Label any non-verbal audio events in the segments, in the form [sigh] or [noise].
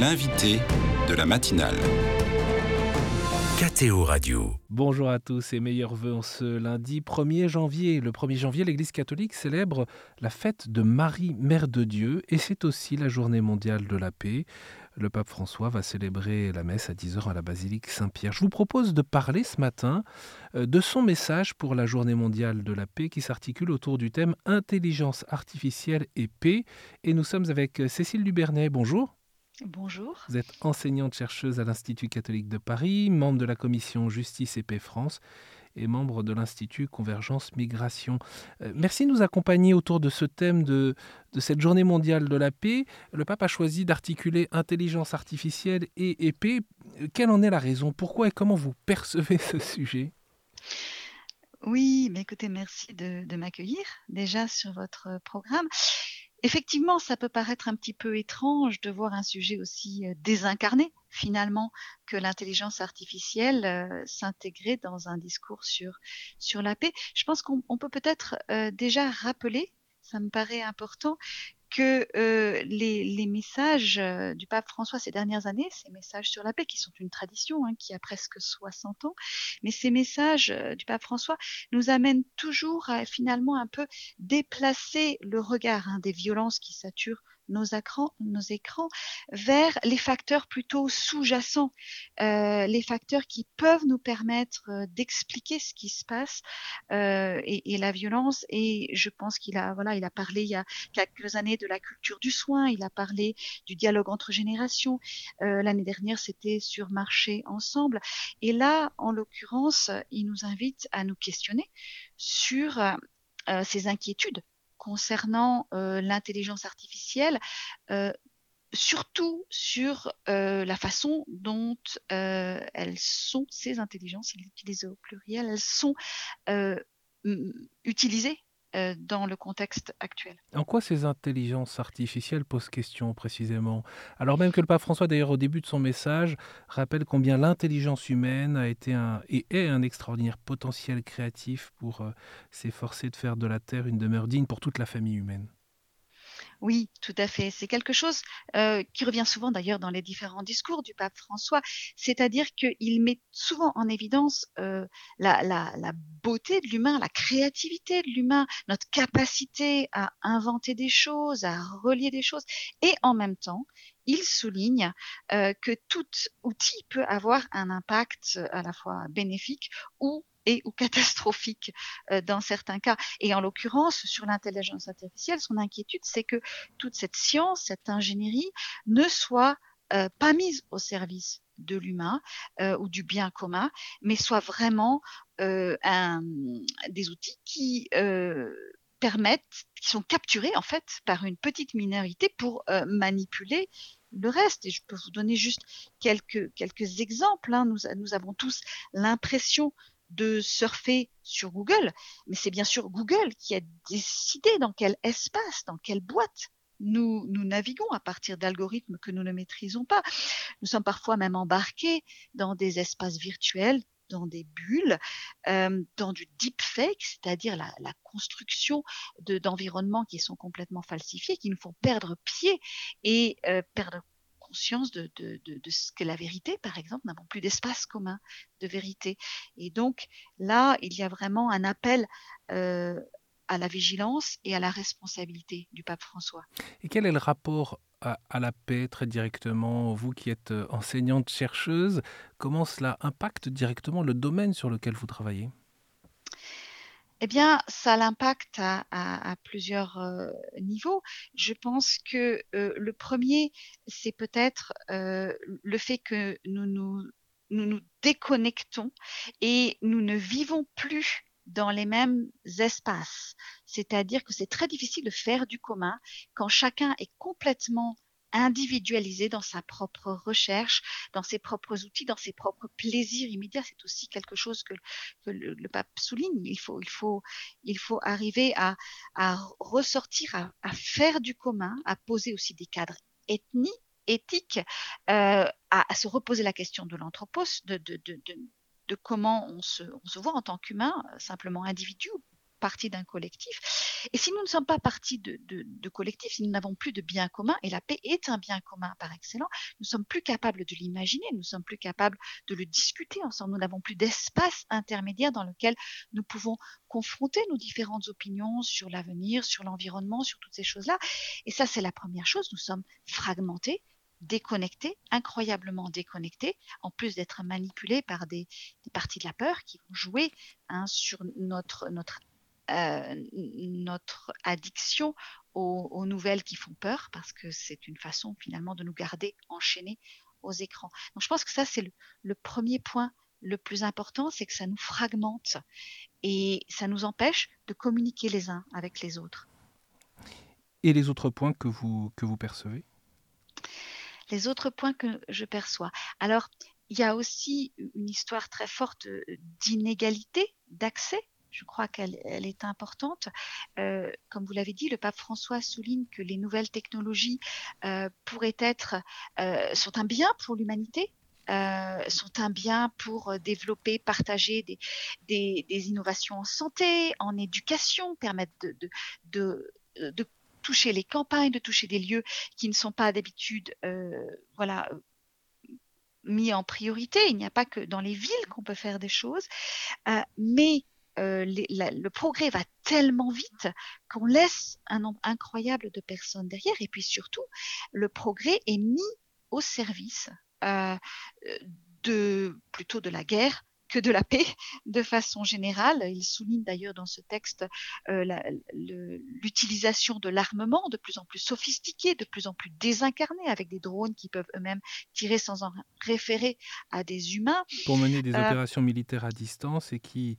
L'invité de la matinale. KTO Radio. Bonjour à tous et meilleurs voeux en ce lundi 1er janvier. Le 1er janvier, l'Église catholique célèbre la fête de Marie, Mère de Dieu, et c'est aussi la journée mondiale de la paix. Le pape François va célébrer la messe à 10h à la basilique Saint-Pierre. Je vous propose de parler ce matin euh, de son message pour la journée mondiale de la paix qui s'articule autour du thème intelligence artificielle et paix. Et nous sommes avec Cécile Lubernet. Bonjour. Bonjour. Vous êtes enseignante-chercheuse à l'Institut catholique de Paris, membre de la commission Justice et Paix France et membre de l'Institut Convergence Migration. Euh, merci de nous accompagner autour de ce thème de, de, cette journée mondiale de la paix. Le pape a choisi d'articuler intelligence artificielle et, et paix. Quelle en est la raison? Pourquoi et comment vous percevez ce sujet? Oui, mais écoutez, merci de, de m'accueillir déjà sur votre programme. Effectivement, ça peut paraître un petit peu étrange de voir un sujet aussi euh, désincarné finalement que l'intelligence artificielle euh, s'intégrer dans un discours sur sur la paix. Je pense qu'on peut peut-être euh, déjà rappeler, ça me paraît important, que euh, les, les, messages euh, du pape François ces dernières années, ces messages sur la paix, qui sont une tradition hein, qui a presque 60 ans, mais ces messages euh, du pape François nous amènent toujours à finalement un peu déplacer le regard hein, des violences qui saturent nos écrans, vers les facteurs plutôt sous-jacents, euh, les facteurs qui peuvent nous permettre euh, d'expliquer ce qui se passe euh, et, la violence. Et je pense qu'il a, voilà, il a parlé il y a quelques années de la culture du soin, il a parlé du dialogue entre générations. L'année dernière, c'était sur marcher ensemble. Et là, en l'occurrence, il nous invite à nous questionner sur ces inquiétudes concernant euh, l'intelligence artificielle, euh, surtout sur euh, la façon dont elles sont, ces intelligences, il utilise au pluriel, elles sont utilisées euh, dans le contexte actuel. En quoi ces intelligences artificielles posent question précisément? Alors même que le pape François, d'ailleurs au début de son message, rappelle combien l'intelligence humaine a été et est un extraordinaire potentiel créatif pour euh, s'efforcer de faire de la Terre une demeure digne pour toute la famille humaine. Oui, tout à fait. C'est quelque chose euh, qui revient souvent d'ailleurs dans les différents discours du pape François, c'est-à-dire qu'il met souvent en évidence euh, la, beauté de l'humain, la créativité de l'humain, notre capacité à inventer des choses, à relier des choses, et en même temps, il souligne euh, que tout outil peut avoir un impact à la fois bénéfique ou ou catastrophique euh, dans certains cas. Et en l'occurrence, sur l'intelligence artificielle, son inquiétude, c'est que toute cette science, cette ingénierie ne soit euh, pas mise au service de l'humain euh, ou du bien commun, mais soit vraiment des outils qui permettent, qui sont capturés en fait par une petite minorité pour manipuler le reste. Et je peux vous donner juste quelques, quelques exemples. Hein. Nous avons tous l'impression de surfer sur Google, mais c'est bien sûr Google qui a décidé dans quel espace, dans quelle boîte nous, nous naviguons à partir d'algorithmes que nous ne maîtrisons pas. Nous sommes parfois même embarqués dans des espaces virtuels, dans des bulles, euh, dans du deepfake, c'est-à-dire la, la, construction d'environnements qui sont complètement falsifiés, qui nous font perdre pied et euh, perdre conscience de, de, de, ce qu'est la vérité, par exemple, n'avons plus d'espace commun de vérité. Et donc là, il y a vraiment un appel euh, à la vigilance et à la responsabilité du pape François. Et quel est le rapport à, à la paix très directement Vous qui êtes euh, enseignante chercheuse, comment cela impacte directement le domaine sur lequel vous travaillez? Eh bien, ça l'impacte à, à, à, plusieurs euh, niveaux. Je pense que euh, le premier, c'est peut-être euh, le fait que nous nous, nous nous déconnectons et nous ne vivons plus dans les mêmes espaces. C'est-à-dire que c'est très difficile de faire du commun quand chacun est complètement individualisé dans sa propre recherche, dans ses propres outils, dans ses propres plaisirs immédiats. C'est aussi quelque chose que, le, le, pape souligne. Il faut, il faut, il faut arriver à, à ressortir, à, à, faire du commun, à poser aussi des cadres ethniques, éthiques, euh, à, à, se reposer la question de l'anthropos, de, de, de, de, comment on se, on se voit en tant qu'humain, simplement individu, partie d'un collectif. Et si nous ne sommes pas partie de, de, collectif, si nous n'avons plus de bien commun, et la paix est un bien commun par excellence, nous sommes plus capables de l'imaginer, nous sommes plus capables de le discuter ensemble, nous n'avons plus d'espace intermédiaire dans lequel nous pouvons confronter nos différentes opinions sur l'avenir, sur l'environnement, sur toutes ces choses-là. Et ça, c'est la première chose, nous sommes fragmentés, déconnectés, incroyablement déconnectés, en plus d'être manipulés par des, parties de la peur qui vont jouer hein, sur notre, notre euh, notre addiction aux, nouvelles qui font peur, parce que c'est une façon finalement de nous garder enchaînés aux écrans. Donc je pense que ça, c'est le, premier point le plus important, c'est que ça nous fragmente et ça nous empêche de communiquer les uns avec les autres. Et les autres points que vous, que vous percevez? Les autres points que je perçois. Alors, il y a aussi une histoire très forte d'inégalité d'accès je crois qu'elle est importante. Euh, comme vous l'avez dit, le pape François souligne que les nouvelles technologies euh, pourraient être euh, sont un bien pour l'humanité. sont un bien pour développer, partager des, des, innovations en santé, en éducation, permettre de, de, toucher les campagnes, de toucher des lieux qui ne sont pas d'habitude voilà, mis en priorité. Il n'y a pas que dans les villes qu'on peut faire des choses, mais euh, le progrès va tellement vite qu'on laisse un nombre incroyable de personnes derrière. Et puis surtout, le progrès est mis au service euh, de plutôt de la guerre que de la paix [laughs] de façon générale. Il souligne d'ailleurs dans ce texte euh, l'utilisation de l'armement de plus en plus sophistiqué, de plus en plus désincarné, avec des drones qui peuvent eux-mêmes tirer sans en référer à des humains. Pour mener des opérations militaires à distance et qui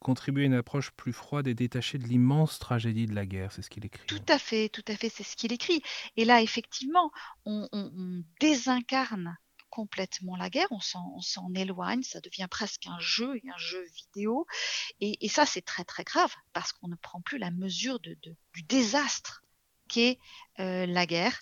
contribuer à une approche plus froide et détachée de l'immense tragédie de la guerre, c'est ce qu'il écrit. Tout à fait, tout à fait, c'est ce qu'il écrit. Et là, effectivement, on, désincarne complètement la guerre, on s'en éloigne, ça devient presque un jeu un jeu vidéo. Et, ça, c'est très très grave parce qu'on ne prend plus la mesure de, du désastre qu'est euh, la guerre.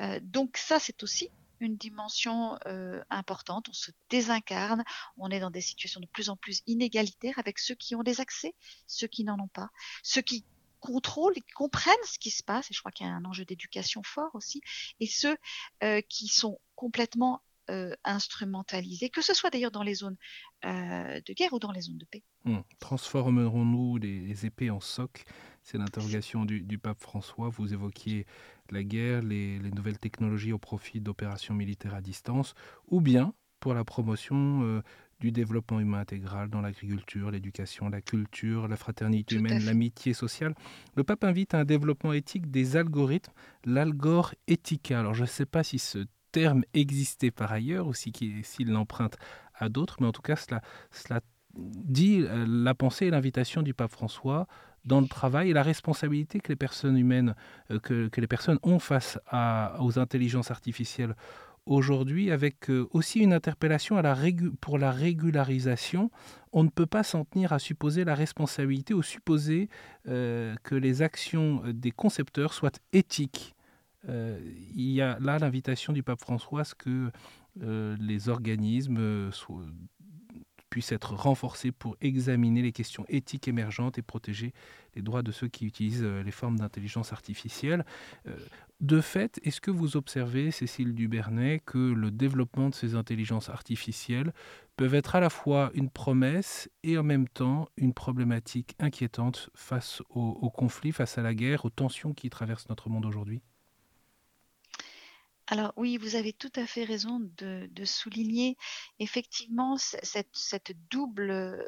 Euh, donc ça, c'est aussi une dimension euh, importante, on se désincarne, on est dans des situations de plus en plus inégalitaires avec ceux qui ont des accès, ceux qui n'en ont pas, ceux qui contrôlent et comprennent ce qui se passe, et je crois qu'il y a un enjeu d'éducation fort aussi, et ceux euh, qui sont complètement euh, instrumentalisés, que ce soit d'ailleurs dans les zones de guerre ou dans les zones de paix. Hum. Transformerons-nous les, épées en socs C'est l'interrogation du, du, pape François. Vous évoquiez la guerre, les, nouvelles technologies au profit d'opérations militaires à distance, ou bien pour la promotion euh, du développement humain intégral dans l'agriculture, l'éducation, la culture, la fraternité humaine, l'amitié sociale. Le pape invite à un développement éthique des algorithmes, l'algor éthica. Alors je ne sais pas si ce terme existait par ailleurs ou s'il l'emprunte à d'autres, mais en tout cas cela, cela dit euh, la pensée et l'invitation du pape François dans le travail et la responsabilité que les personnes humaines, euh, que, les personnes ont face aux intelligences artificielles aujourd'hui, avec euh, aussi une interpellation pour la régularisation. On ne peut pas s'en tenir à supposer la responsabilité ou supposer euh, que les actions des concepteurs soient éthiques. il y a là l'invitation du pape François à ce que les organismes soient puisse être renforcée pour examiner les questions éthiques émergentes et protéger les droits de ceux qui utilisent euh, les formes d'intelligence artificielle. Euh, de fait, est-ce que vous observez, Cécile Dubernay, que le développement de ces intelligences artificielles peuvent être à la fois une promesse et en même temps une problématique inquiétante face aux conflits, face à la guerre, aux tensions qui traversent notre monde aujourd'hui? Alors oui, vous avez tout à fait raison de, souligner effectivement cette, double euh,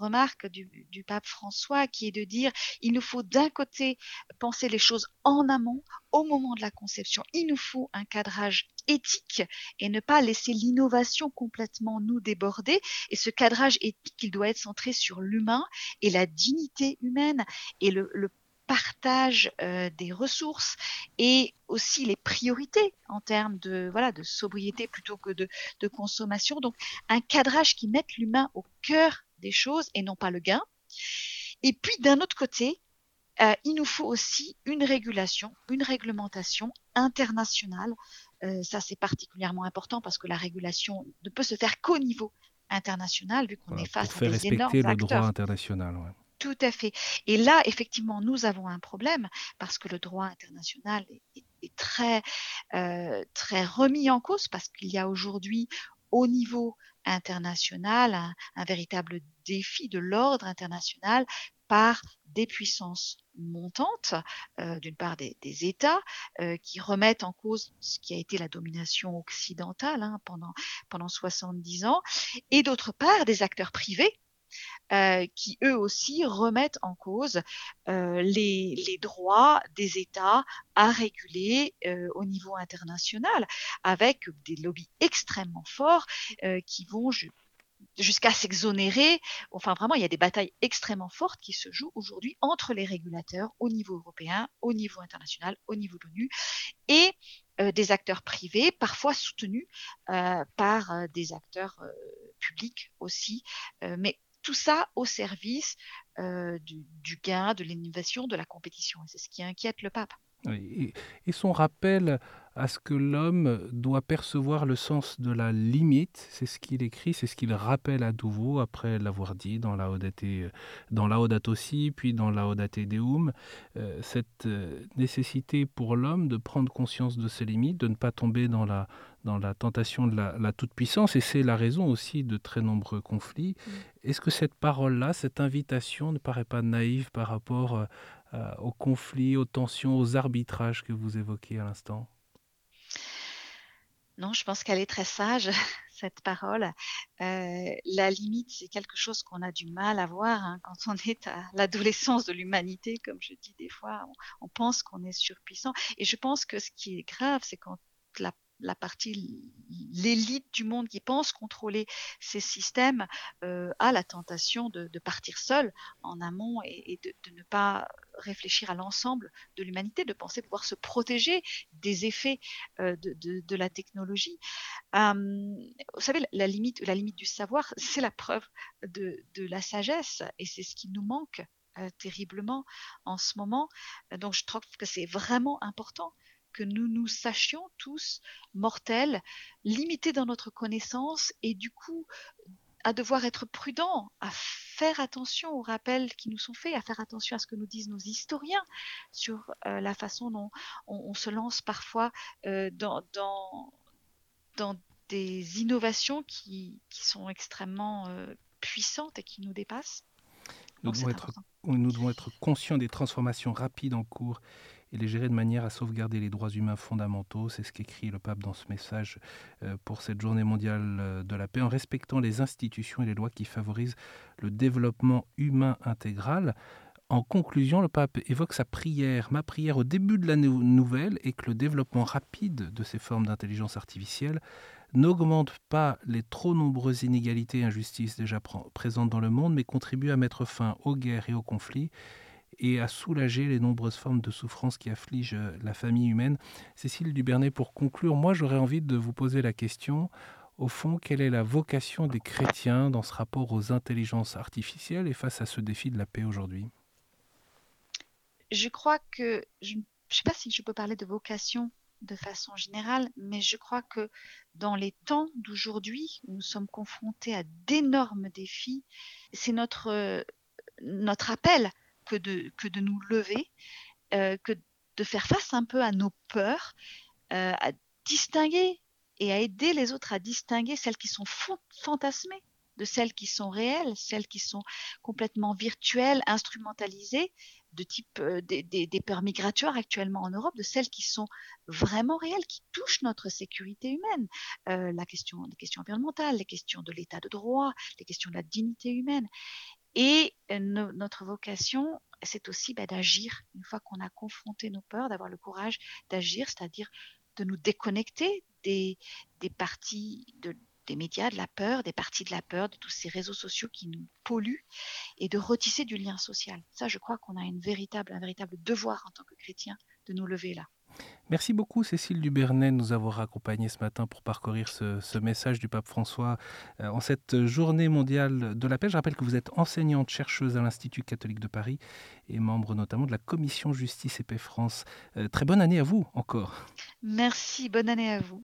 remarque du, pape François qui est de dire il nous faut d'un côté penser les choses en amont, au moment de la conception, il nous faut un cadrage éthique et ne pas laisser l'innovation complètement nous déborder. Et ce cadrage éthique, il doit être centré sur l'humain et la dignité humaine et le, le partage euh, des ressources et aussi les priorités en termes de voilà de sobriété plutôt que de, de consommation. Donc un cadrage qui mette l'humain au cœur des choses et non pas le gain. Et puis d'un autre côté, euh, il nous faut aussi une régulation, une réglementation internationale. Euh, ça c'est particulièrement important parce que la régulation ne peut se faire qu'au niveau international vu qu'on est face à des énormes acteurs. le droit international. Tout à fait. Et là, effectivement, nous avons un problème parce que le droit international est, très, euh, très remis en cause parce qu'il y a aujourd'hui au niveau international un, véritable défi de l'ordre international par des puissances montantes, euh, d'une part des, États euh, qui remettent en cause ce qui a été la domination occidentale hein, pendant, pendant 70 ans, et d'autre part des acteurs privés euh, qui eux aussi remettent en cause euh, les, droits des États à réguler euh, au niveau international, avec des lobbies extrêmement forts qui vont jusqu'à s'exonérer. Enfin, vraiment, il y a des batailles extrêmement fortes qui se jouent aujourd'hui entre les régulateurs au niveau européen, au niveau international, au niveau de l'ONU et des acteurs privés, parfois soutenus par des acteurs publics aussi, mais tout ça au service euh, du, gain, de l'innovation, de la compétition. C'est ce qui inquiète le pape. et, son rappel à ce que l'homme doit percevoir le sens de la limite, c'est ce qu'il écrit, c'est ce qu'il rappelle à nouveau après l'avoir dit dans la dans Laudate aussi, puis dans Laudate Deum, euh, cette euh, nécessité pour l'homme de prendre conscience de ses limites, de ne pas tomber dans la, dans la tentation de la, toute-puissance, et c'est la raison aussi de très nombreux conflits. Mm. Est-ce que cette parole-là, cette invitation ne paraît pas naïve par rapport euh, aux conflits, aux tensions, aux arbitrages que vous évoquez à l'instant? Non, je pense qu'elle est très sage, [laughs] cette parole. Euh, la limite, c'est quelque chose qu'on a du mal à voir hein. quand on est à l'adolescence de l'humanité, comme je dis des fois, on, pense qu'on est surpuissant. Et je pense que ce qui est grave, c'est quand la partie, l'élite du monde qui pense contrôler ces systèmes euh, a la tentation de, partir seul en amont et, de, ne pas réfléchir à l'ensemble de l'humanité, de penser pouvoir se protéger des effets euh, de, la technologie. Euh, vous savez, la limite, la limite du savoir, c'est la preuve de, la sagesse et c'est ce qui nous manque terriblement en ce moment. Donc je trouve que c'est vraiment important que nous nous sachions tous mortels, limités dans notre connaissance et du coup à devoir être prudents, à faire attention aux rappels qui nous sont faits, à faire attention à ce que nous disent nos historiens sur euh, la façon dont on, se lance parfois euh, dans, dans, des innovations qui, sont extrêmement euh, puissantes et qui nous dépassent. Nous devons, être, nous devons être conscients des transformations rapides en cours et les gérer de manière à sauvegarder les droits humains fondamentaux. C'est ce qu'écrit le pape dans ce message euh, pour cette journée mondiale euh, de la paix, en respectant les institutions et les lois qui favorisent le développement humain intégral. En conclusion, le pape évoque sa prière. Ma prière au début de l'année nouvelle est que le développement rapide de ces formes d'intelligence artificielle n'augmente pas les trop nombreuses inégalités et injustices déjà présentes dans le monde, mais contribue à mettre fin aux guerres et aux conflits et à soulager les nombreuses formes de souffrance qui affligent euh, la famille humaine. Cécile Dubernet, pour conclure, moi j'aurais envie de vous poser la question, au fond, quelle est la vocation des chrétiens dans ce rapport aux intelligences artificielles et face à ce défi de la paix aujourd'hui? Je crois que, je ne sais pas si je peux parler de vocation de façon générale, mais je crois que dans les temps d'aujourd'hui, nous sommes confrontés à d'énormes défis. C'est notre, notre appel que de, que de nous lever, euh, que de faire face un peu à nos peurs, euh, à distinguer et à aider les autres à distinguer celles qui sont fantasmées de celles qui sont réelles, celles qui sont complètement virtuelles, instrumentalisées, de type euh, des, des, peurs migratoires actuellement en Europe, de celles qui sont vraiment réelles, qui touchent notre sécurité humaine, la question, les questions environnementales, les questions de l'état de droit, les questions de la dignité humaine. Et euh, notre vocation, c'est aussi bah, d'agir. Une fois qu'on a confronté nos peurs, d'avoir le courage d'agir, c'est-à-dire de nous déconnecter des, parties de, des médias, de la peur, des parties de la peur, de tous ces réseaux sociaux qui nous polluent, et de retisser du lien social. Ça, je crois qu'on a un véritable devoir en tant que chrétien de nous lever là. Merci beaucoup Cécile Dubernet de nous avoir accompagnés ce matin pour parcourir ce, message du pape François euh, en cette journée mondiale de la paix. Je rappelle que vous êtes enseignante chercheuse à l'Institut catholique de Paris et membre notamment de la commission Justice et Paix France. Euh, très bonne année à vous encore. Merci, bonne année à vous.